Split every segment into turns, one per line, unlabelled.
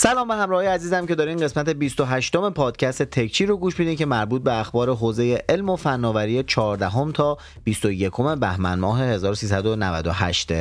سلام به همراهی عزیزم که دارین قسمت 28 م پادکست تکچی رو گوش میدین که مربوط به اخبار حوزه علم و فناوری 14 تا 21 بهمن ماه 1398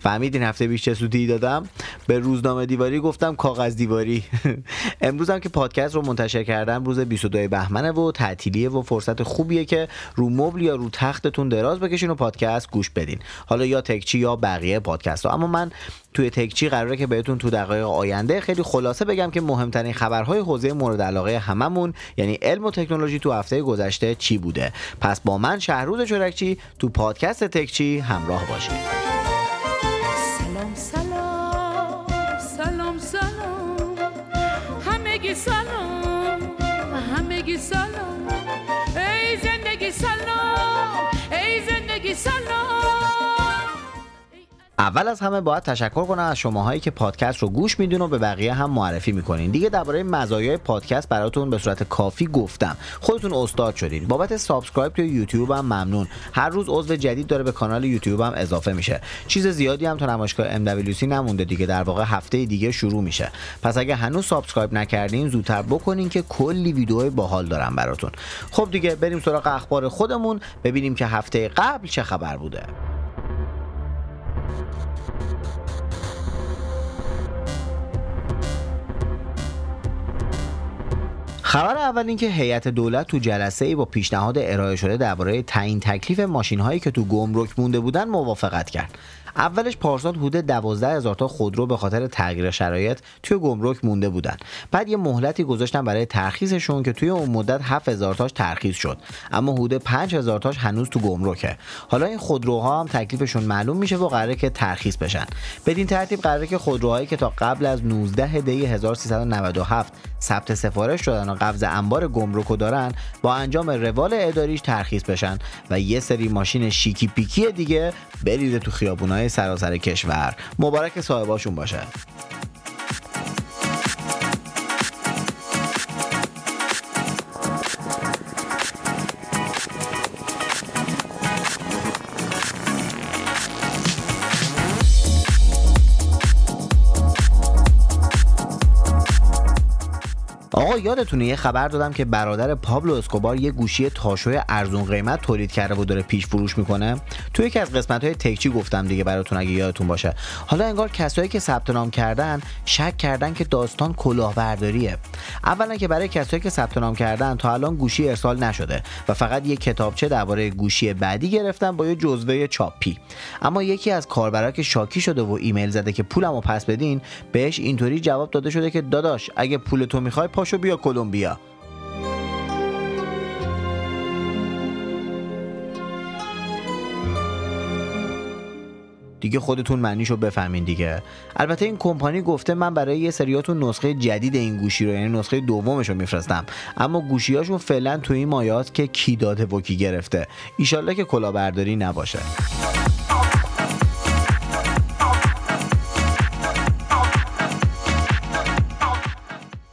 فهمیدین هفته پیش چه سوتی دادم؟ به روزنامه دیواری گفتم کاغذ دیواری. امروز هم که پادکست رو منتشر کردم روز 22 بهمنه و تعطیلیه و فرصت خوبیه که رو مبل یا رو تختتون دراز بکشین و پادکست گوش بدین. حالا یا تکچی یا بقیه پادکست ها. اما من توی تکچی قراره که بهتون تو دقایق آینده خیلی خلاصه بگم که مهمترین خبرهای حوزه مورد علاقه هممون یعنی علم و تکنولوژی تو هفته گذشته چی بوده؟ پس با من شهروز چرکچی تو پادکست تکچی همراه باشید. اول از همه باید تشکر کنم از شماهایی که پادکست رو گوش میدین و به بقیه هم معرفی می‌کنین. دیگه درباره مزایای پادکست براتون به صورت کافی گفتم. خودتون استاد شدین. بابت subscribe توی یوتیوب هم ممنون. هر روز عضو جدید داره به کانال یوتیوب هم اضافه میشه. چیز زیادی هم تا نمایشگاه MWC نمونده دیگه. در واقع هفته دیگه شروع میشه. پس اگه هنوز subscribe نکردین زودتر بکنین که کلی ویدیوهای باحال دارم براتون. خب دیگه بریم سراغ اخبار خودمون. ببینیم که هفته قبل چه خبر بوده. خبر اول این که هیئت دولت تو جلسه ای با پیشنهاد ارائه شده درباره تعیین تکلیف ماشین هایی که تو گمرک مونده بودن موافقت کرد. اولش پارسال حدود 12 هزار تا خودرو به خاطر تغییر شرایط توی گمرک مونده بودن. بعد یه مهلتی گذاشتن برای ترخیصشون که توی اون مدت 7 هزار تاش ترخیص شد. اما حدود 5 هزار تاش هنوز تو گمرکه. حالا این خودروها هم تکلیفشون معلوم میشه و قراره که ترخیص بشن. بدین ترتیب قراره که خودروهایی که تا قبل از 19 دی 1397 ثبت سفارش شدن و قبض انبار گمرک دارن با انجام روال اداریش ترخیص بشن و یه سری ماشین شیکی پیکی دیگه بریزه تو خیابونای سراسر کشور. مبارک صاحباشون باشه. آقا یادتونه یه خبر دادم که برادر پابلو اسکوبار یه گوشی تاشوی ارزون قیمت تولید کرده و داره پیش فروش می‌کنه؟ تو یکی از قسمت های تکچی گفتم دیگه براتون اگه یادتون باشه. حالا انگار کسایی که ثبت نام کردن شک کردن که داستان کلاهبرداریه. اولا که برای کسایی که ثبت نام کردن تا الان گوشی ارسال نشده و فقط یه کتابچه درباره گوشی بعدی گرفتن با یه جزوه چاپی. اما یکی از کاربرا که شاکی شده و ایمیل زده که پولمو پس بدین بهش اینطوری جواب داده شده که داداش اگه پول تو می‌خوای پاشو بیا کلمبیا. دیگه خودتون معنیشو بفهمین دیگه. البته این کمپانی گفته من برای یه سریاتون نسخه جدید این گوشی رو یعنی نسخه دومش رو میفرستم. اما گوشیاشون فعلا تو این مایات که کی داده و کی گرفته. ایشالله که کلاهبرداری نباشه.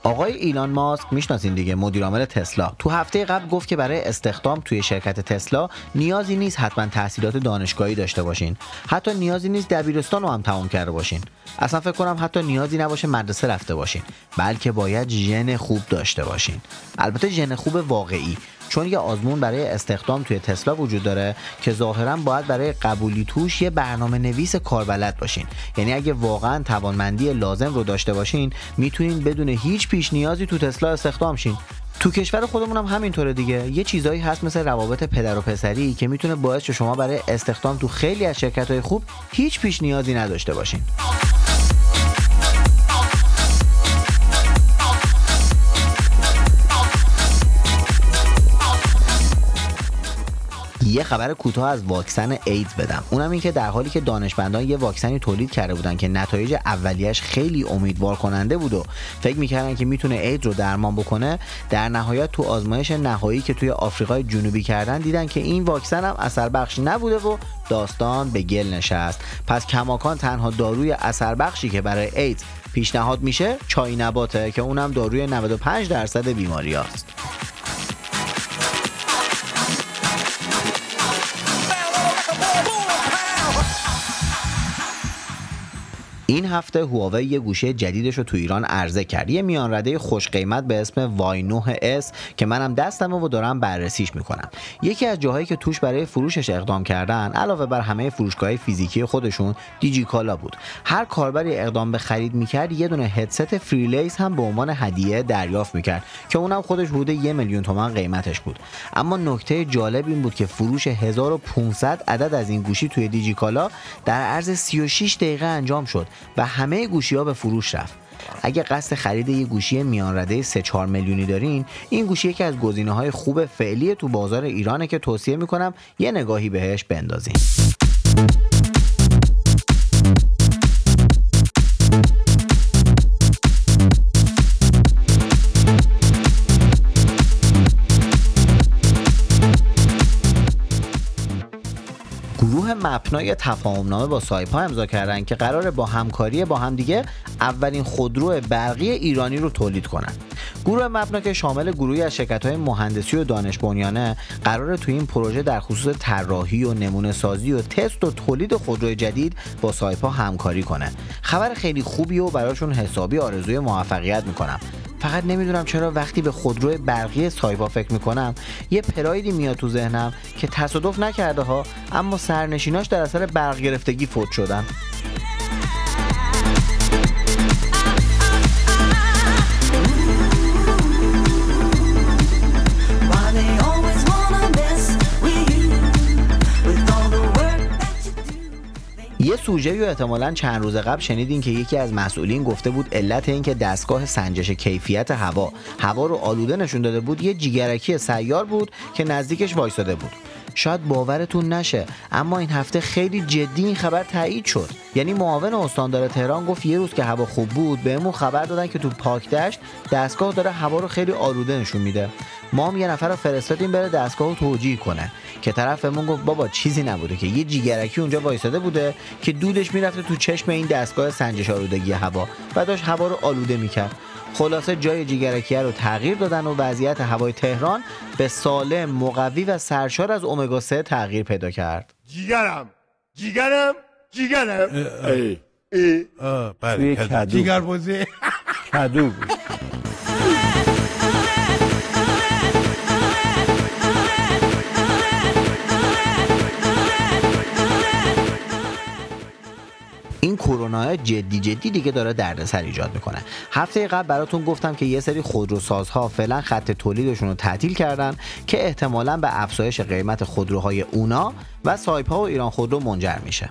آقای ایلان ماسک می‌شناسین دیگه مدیر عامل تسلا. تو هفته قبل گفت که برای استخدام توی شرکت تسلا نیازی نیست حتما تحصیلات دانشگاهی داشته باشین. حتی نیازی نیست دبیرستان رو هم تمام کرده باشین. اصلا فکر کنم حتی نیازی نباشه مدرسه رفته باشین بلکه باید ژن خوب داشته باشین. البته ژن خوب واقعی. چون یه آزمون برای استخدام توی تسلا وجود داره که ظاهرا باید برای قبولی توش یه برنامه نویس کاربلد باشین. یعنی اگه واقعا توانمندی لازم رو داشته باشین می‌تونین بدون هیچ پیش نیازی تو تسلا استخدام شین. تو کشور خودمون هم همینطوره دیگه. یه چیزایی هست مثل روابط پدر و پسری که می‌تونه باعث شما برای استخدام تو خیلی از شرکت های خوب هیچ پیش نیازی نداشته باشین. یه خبر کوتاه از واکسن ایدز بدم اونم این که در حالی که دانشمندان یه واکسنی تولید کرده بودن که نتایج اولیش خیلی امیدوار کننده بود و فکر می‌کردن که می‌تونه ایدز رو درمان بکنه در نهایت تو آزمایش نهایی که توی آفریقای جنوبی کردن دیدن که این واکسن هم اثر بخش نبوده و داستان به گل نشست پس کماکان تنها داروی اثر بخشی که برای ایدز پیشنهاد میشه چای نباته که اونم داروی 95 درصد بیماری هست. این هفته هواوی یه گوشه جدیدش رو تو ایران عرضه کرد. یه میان رده خوش قیمت به اسم وای 9 S که منم دستم و دارم بررسیش می‌کنم. یکی از جاهایی که توش برای فروشش اقدام کردن علاوه بر همه فروشگاه فیزیکی خودشون دیجی کالا بود. هر کاربری اقدام به خرید می‌کرد یه دونه هدست فریلیس هم به عنوان هدیه دریافت می‌کرد که اونم خودش حدود یه میلیون تومن قیمتش بود. اما نکته جالب این بود که فروش 1500 عدد از این گوشی توی دیجی کالا در عرض 36 دقیقه انجام شد. و همه گوشی ها به فروش رفت. اگه قصد خرید یه گوشی میان رده 3 4 میلیونی دارین این گوشی یکی از گزینه های خوب فعلی تو بازار ایرانه که توصیه می‌کنم یه نگاهی بهش بندازین. مپنای تفاهمنامه با سایپا امضا کردن که قراره با همکاری با همدیگه اولین خودرو برقی ایرانی رو تولید کنن. گروه مپنا که شامل گروهی از شرکت های مهندسی و دانش بنیانه قراره توی این پروژه در خصوص طراحی و نمونه سازی و تست و تولید خودرو جدید با سایپا همکاری کنه. خبر خیلی خوبی و براشون حسابی آرزوی موفقیت می‌کنم. فقط نمی‌دونم چرا وقتی به خودرو برقی سایپا فکر می‌کنم یه پرایدی میاد تو ذهنم که تصادف نکرده ها اما سرنشیناش در اثر برق گرفتگی فوت شدن. سوژه رو احتمالا چند روز قبل شنیدین که یکی از مسئولین گفته بود علت این که دستگاه سنجش کیفیت هوا هوا رو آلوده نشون داده بود یه جیگرکی سیار بود که نزدیکش وایساده بود. شاید باورتون نشه اما این هفته خیلی جدی این خبر تایید شد. یعنی معاون استاندار تهران گفت یه روز که هوا خوب بود بهمون خبر دادن که تو پاک دشت دستگاه داره هوا رو خیلی آلوده نشون میده. ما هم یه نفر رو فرستادیم بره دستگاه رو توجیه کنه. که طرف بهمون گفت بابا چیزی نبوده که یه جیگرکی اونجا وایساده بوده که دودش می‌رفته تو چشم این دستگاه سنجش آلودگی هوا و داشت هوا رو آلوده می‌کرد. خلاصه جای جیگرکیه رو تغییر دادن و وضعیت هوای تهران به سالم مقوی و سرشار از امگا 3 تغییر پیدا کرد.
جیگرم. جیگرم. جیگرم. ای. ای
توی
بله. جیگر بازی
کدو بود.
کرونا جدی جدی دیگه داره دردسر ایجاد می‌کنه. هفته قبل براتون گفتم که یه سری خودروسازها فعلا خط تولیدشون رو تعطیل کردن که احتمالا به افزایش قیمت خودروهای اونا و سایپا و ایران خودرو منجر میشه.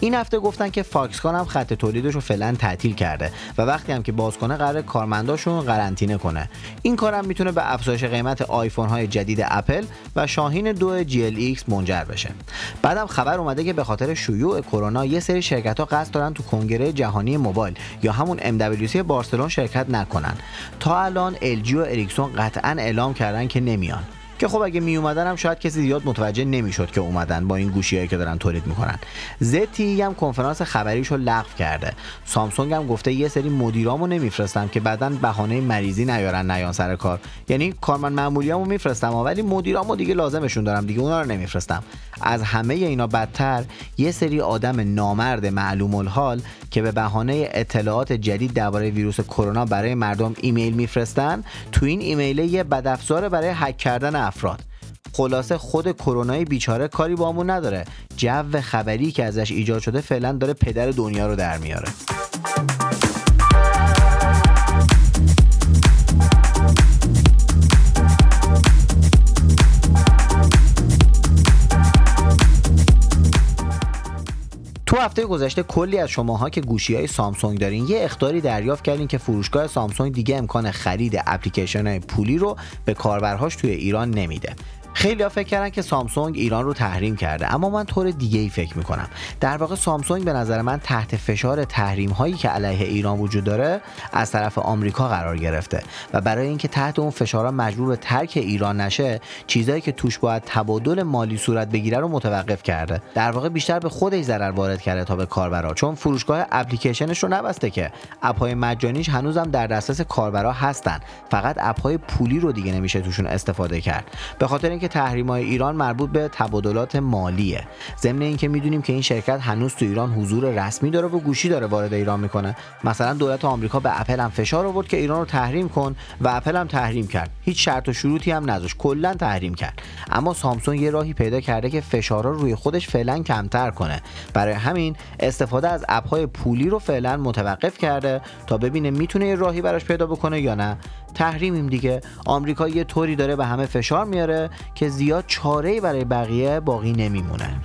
این هفته گفتن که فاکسکان هم خط تولیدش رو فعلا تعطیل کرده و وقتی هم که باز کنه قرار کارمنداشون قرنطینه کنه. این کارم می‌تونه به افزایش قیمت آیفون های جدید اپل و شاهین دو GLX منجر بشه. بعدم خبر اومده که به خاطر شیوع کرونا یه سری شرکت ها قصد دارن تو کنگره جهانی موبایل یا همون MWC بارسلون شرکت نکنن. تا الان LG و اریکسون قطعا اعلام کردن که نمیان. که خب اگه می اومدن هم شاید کسی زیاد متوجه نمی‌شد که اومدن با این گوشیایی که دارن تولید می‌کنن. زتی هم کنفرانس خبریشو لغو کرده. سامسونگ هم گفته یه سری مدیرامو نمیفرستم که بعدا بهانه مریضی نیارن نیان سر کار. یعنی کارمند معمولیامو میفرستم ولی مدیرامو دیگه لازمشون دارم دیگه اونا رو نمیفرستم. از همه اینا بدتر یه سری آدم نامرد معلوم الحال که به بهانه اطلاعات جدید درباره ویروس کرونا برای مردم ایمیل میفرستن. تو این ایمیل یه بدافزار برای هک کردن افراد. خلاصه خود کرونای بیچاره کاری با نداره. جو خبری که ازش ایجاد شده فعلا داره پدر دنیا رو در میاره. تو هفته گذشته کلی از شماها که گوشی های سامسونگ دارین یه اختاری دریافت کردین که فروشگاه سامسونگ دیگه امکان خرید اپلیکیشن های پولی رو به کاربرهاش توی ایران نمیده. خیلی ها فکر کردن که سامسونگ ایران رو تحریم کرده اما من طور دیگه ای فکر می‌کنم. در واقع سامسونگ به نظر من تحت فشار تحریم هایی که علیه ایران وجود داره از طرف آمریکا قرار گرفته و برای اینکه تحت اون فشارها مجبور به ترک ایران نشه چیزایی که توش باید تبادل مالی صورت بگیره رو متوقف کرده. در واقع بیشتر به خودش ضرر وارد کرده تا به کاربرا چون فروشگاه اپلیکیشنش رو نبسته که. اپ های مجانیش هنوزم در دسترس کاربرا هستن. فقط اپ های پولی رو دیگه نمیشه توشون استفاده کرد. به خاطر اینکه که تحریم های ایران مربوط به تبادلات مالیه. ضمن اینکه می‌دونیم که این شرکت هنوز تو ایران حضور رسمی داره و گوشی داره وارد ایران می‌کنه. مثلا دولت آمریکا به اپل هم فشار آورد که ایران رو تحریم کن و اپل هم تحریم کرد. هیچ شرط و شروطی هم نذاشت. کلا تحریم کرد. اما سامسونگ یه راهی پیدا کرده که فشارها رو روی خودش فعلا کمتر کنه. برای همین استفاده از اپ های پولی رو فعلا متوقف کرده تا ببینه می‌تونه یه راهی براش پیدا بکنه یا نه. تحریمیم دیگه. آمریکا یه طوری داره به همه فشار میاره که زیاد چاره برای بقیه باقی نمیمونه.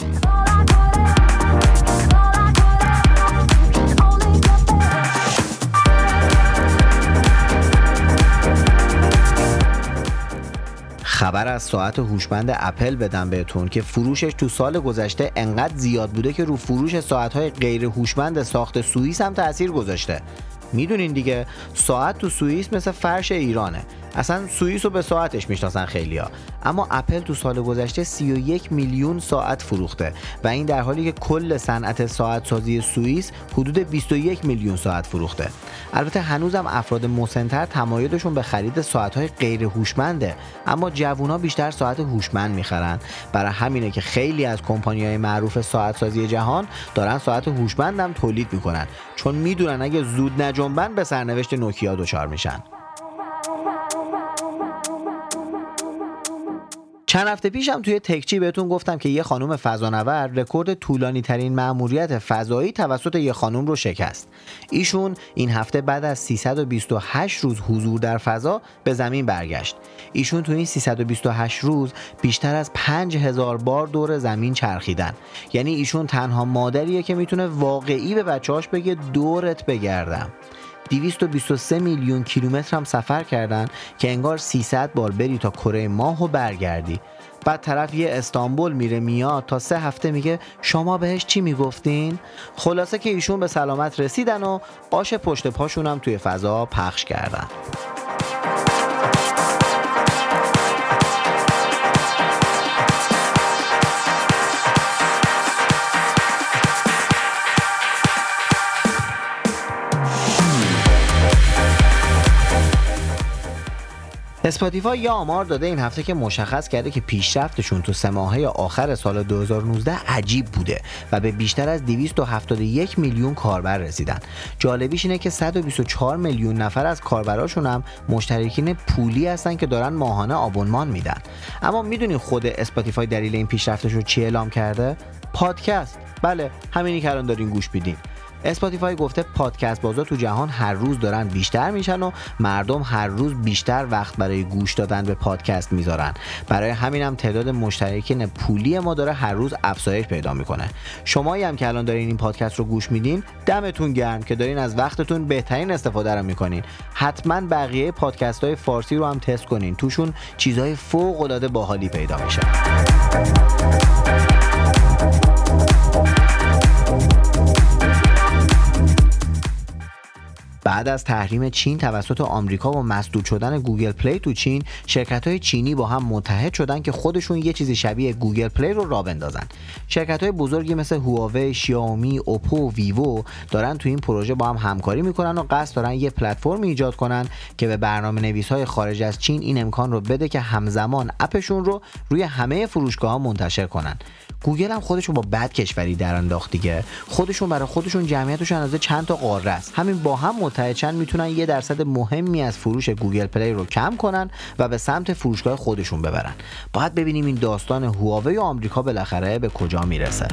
خبر از ساعت هوشمند اپل بدم بهتون که فروشش تو سال گذشته انقدر زیاد بوده که رو فروش ساعتهای غیر هوشمند ساخت سوئیس هم تاثیر گذاشته. می‌دونین دیگه. ساعت تو سوئیس مثل فرش ایرانه. اصلا سوئیس رو به ساعتش می‌شناسن خیلیا اما اپل تو سال گذشته 31 میلیون ساعت فروخته و این در حالی که کل صنعت ساعت سازی سوئیس حدود 21 میلیون ساعت فروخته. البته هنوزم افراد مسنتر تمایلشون به خرید ساعت‌های غیر هوشمنده اما جوونا بیشتر ساعت هوشمند می‌خرن. برای همینه که خیلی از کمپانی‌های معروف ساعت سازی جهان دارن ساعت هوشمند هم تولید می‌کنن چون می‌دونن اگه زود نجنبن به سرنوشت نوکیا دچار میشن. چند هفته پیشم توی تکچی بهتون گفتم که یه خانم فضانور رکورد طولانی ترین مأموریت فضایی توسط یه خانم رو شکست. ایشون این هفته بعد از 328 روز حضور در فضا به زمین برگشت. ایشون تو این 328 روز بیشتر از 5000 بار دور زمین چرخیدن. یعنی ایشون تنها مادریه که می‌تونه واقعی به بچه‌هاش بگه دورت بگردم. 223 میلیون کیلومتر هم سفر کردن که انگار 300 بار بری تا کره ماه و برگردی بعد طرف یه استانبول میره میاد تا سه هفته میگه شما بهش چی می‌گفتین؟ خلاصه که ایشون به سلامت رسیدن و آش پشت پاشون هم توی فضا پخش کردن اسپاتیفای یه آمار داده این هفته که مشخص کرده که پیشرفتشون تو سه ماهه آخر سال 2019 عجیب بوده و به بیشتر از 271 میلیون کاربر رسیدن. جالبیش اینه که 124 میلیون نفر از کاربراشون هم مشترکین پولی هستن که دارن ماهانه آبونمان میدن. اما می‌دونین خود اسپاتیفای دلیل این پیشرفتش رو چی اعلام کرده؟ پادکست. بله، همینی که الان دارین گوش میدین. اسپاتیفای گفته پادکست بازا تو جهان هر روز دارن بیشتر میشن و مردم هر روز بیشتر وقت برای گوش دادن به پادکست می‌ذارن. برای همینم تعداد مشترکین پولی ما داره هر روز افزایش پیدا می‌کنه. شمایی هم که الان دارین این پادکست رو گوش میدین دمتون گرم که دارین از وقتتون بهترین استفاده رو می‌کنین. حتما بقیه پادکست های فارسی رو هم تست کنین. توشون چیزهای فوق العاده باحالی پیدا میشه. بعد از تحریم چین توسط آمریکا و مسدود شدن گوگل پلی تو چین شرکت های چینی با هم متحد شدن که خودشون یه چیزی شبیه گوگل پلی رو راه بندازن. شرکت های بزرگی مثل هواوی، شیائومی، اوپو ویوو دارن تو این پروژه با هم همکاری می‌کنن و قصد دارن یه پلتفرم ایجاد کنن که به برنامه نویس های خارج از چین این امکان رو بده که همزمان اپشون رو روی همه فروشگاه ها منتشر کنن. گوگل هم خودشون با بد کشوری در انداخت دیگه. خودشون برای خودشون جمعیتشون اندازه چند تا قاره است. همین با هم متحد شن می‌تونن یه درصد مهمی از فروش گوگل پلی رو کم کنن و به سمت فروشگاه خودشون ببرن. باید ببینیم این داستان هواوی و آمریکا بالاخره به کجا می‌رسه.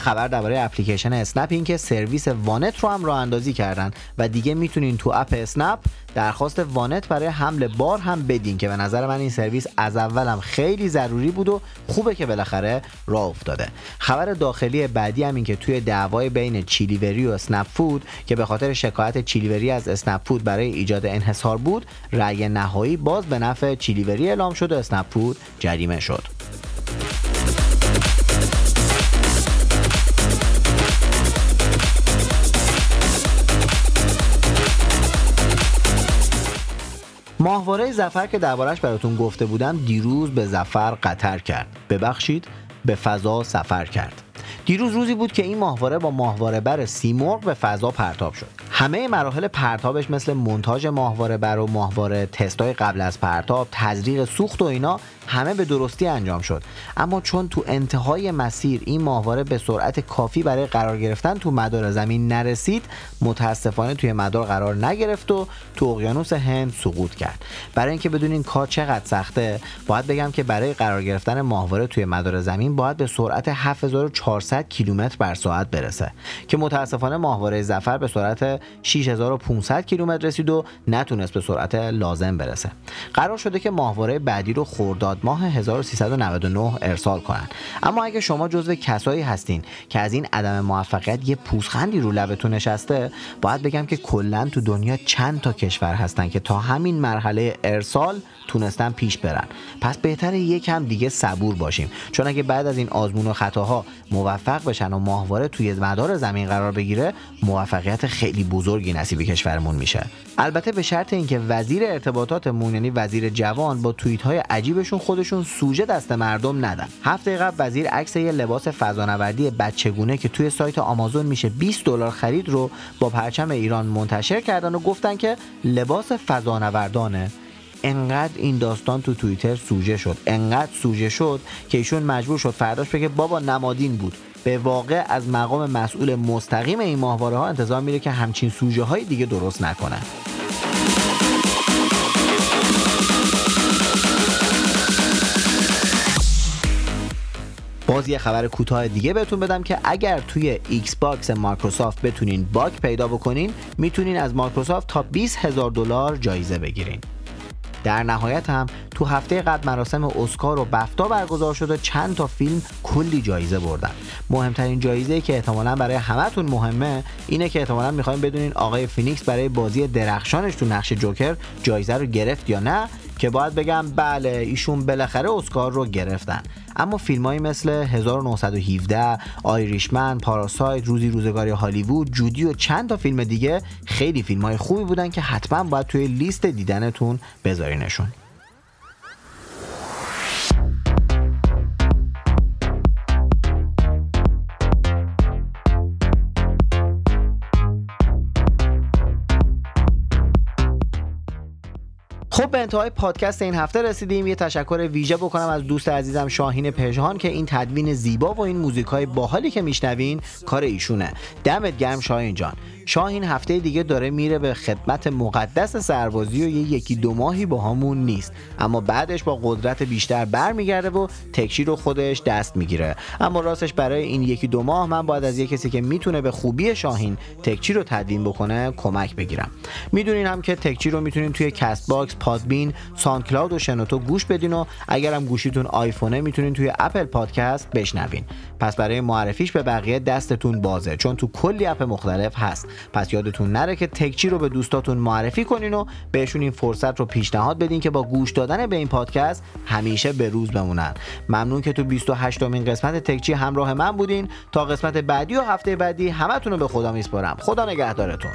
خبر درباره اپلیکیشن اسنپ این که سرویس وانت رو هم راه اندازی کردن و دیگه می‌تونین تو اپ اسنپ درخواست وانت برای حمل بار هم بدین که به نظر من این سرویس از اولم خیلی ضروری بود و خوبه که بالاخره راه افتاده. خبر داخلی بعدی هم این که توی دعوای بین چیلیوری و اسنپ فود که به خاطر شکایت چیلیوری از اسنپ فود برای ایجاد انحصار بود رأی نهایی باز به نفع چیلیوری اعلام شد و اسنپ فود جریمه شد. ماهواره زفر که دربارش براتون گفته بودم دیروز به زفر قطر کرد. ببخشید به فضا سفر کرد. دیروز روزی بود که این ماهواره با ماهواره بر سیمرغ به فضا پرتاب شد. همه مراحل پرتابش مثل مونتاژ ماهواره بر و ماهواره تستای قبل از پرتاب تزریق سوخت و اینا همه به درستی انجام شد. اما چون تو انتهای مسیر این ماهواره به سرعت کافی برای قرار گرفتن تو مدار زمین نرسید متاسفانه توی مدار قرار نگرفت و تو اقیانوس هند سقوط کرد. برای اینکه بدونین کار چقدر سخته باید بگم که برای قرار گرفتن ماهواره توی مدار زمین باید به سرعت 7400 کیلومتر بر ساعت برسه که متاسفانه ماهواره زفر به سرعت 6500 کیلومتر رسید و نتونست به سرعت لازم برسه. قرار شده که ماهواره بعدی رو خرداد ماه 1399 ارسال کنن اما اگه شما جزو کسایی هستین که از این عدم موفقیت یه پوزخندی رو لبتون نشسته باید بگم که کلا تو دنیا چند تا کشور هستن که تا همین مرحله ارسال تونستن پیش برن. پس بهتره یکم دیگه صبور باشیم. چون اگه بعد از این آزمون و خطاها موفق بشن و ماهواره توی مدار زمین قرار بگیره موفقیت خیلی بزرگی نصیب کشورمون میشه. البته به شرط اینکه وزیر ارتباطاتمون یعنی وزیر جوان با توییت های عجیبشون خودشون سوژه دست مردم ندن. هفته قبل وزیر عکس یه لباس فضانوردی بچگونه که توی سایت آمازون میشه 20 دلار خرید رو با پرچم ایران منتشر کردن و گفتن که لباس فضانوردانه انقدر این داستان تو توییتر سوژه شد. انقدر سوژه شد که ایشون مجبور شد فرداش بگه بابا نمادین بود. به واقع از مقام مسئول مستقیم این ماهواره ها انتظار میره که همچین سوژه های دیگه درست نکنه باز یه خبر کوتاه دیگه بهتون بدم که اگر توی ایکس باکس مایکروسافت بتونین bug پیدا بکنین می‌تونین از مایکروسافت تا 20 هزار دلار جایزه بگیرین. در نهایت هم تو هفته قبل مراسم اسکار و بفتا برگزار شد و چند تا فیلم کلی جایزه بردن. مهمترین جایزه که احتمالا برای همتون مهمه اینه که احتمالا می‌خواین بدونین آقای فینیکس برای بازی درخشانش تو نقش جوکر جایزه رو گرفت یا نه. که باید بگم بله ایشون بالاخره اسکار رو گرفتن. اما فیلمایی مثل 1917 آیریشمن پاراسایت روزی روزگاری هالیوود جودی و چند تا فیلم دیگه خیلی فیلم های خوبی بودن که حتما باید توی لیست دیدنتون بذارینشون. خب به انتهای پادکست این هفته رسیدیم. یه تشکر ویژه بکنم از دوست عزیزم شاهین پژهان که این تدوین زیبا و این موزیک های باحالی که میشنوین کار ایشونه. دمت گرم شاهین جان. شاهین هفته دیگه داره میره به خدمت مقدس سربازی و یه یکی دو ماهی باهامون نیست. اما بعدش با قدرت بیشتر برمیگرده و تکچی رو خودش دست می‌گیره. اما راستش برای این یکی دو ماه من باید از یه کسی که می‌تونه به خوبی شاهین تکچی رو تدوین بکنه کمک بگیرم. می‌دونین هم که تکچی رو می‌تونین توی کست باکس پادبین SoundCloud و شنوتو گوش بدین و اگرم گوشیتون آیفونه می‌تونین توی اپل پادکست بشنوین. پس برای معرفیش به بقیه دستتون بازه چون تو کلی اپ مختلف هست. پس یادتون نره که تکچی رو به دوستاتون معرفی کنین و بهشون این فرصت رو پیشنهاد بدین که با گوش دادن به این پادکست همیشه به روز بمونن. ممنون که تو 28 امین قسمت تکچی همراه من بودین. تا قسمت بعدی و هفته بعدی همتون رو به خدا میسپارم. خدا نگهدارتون.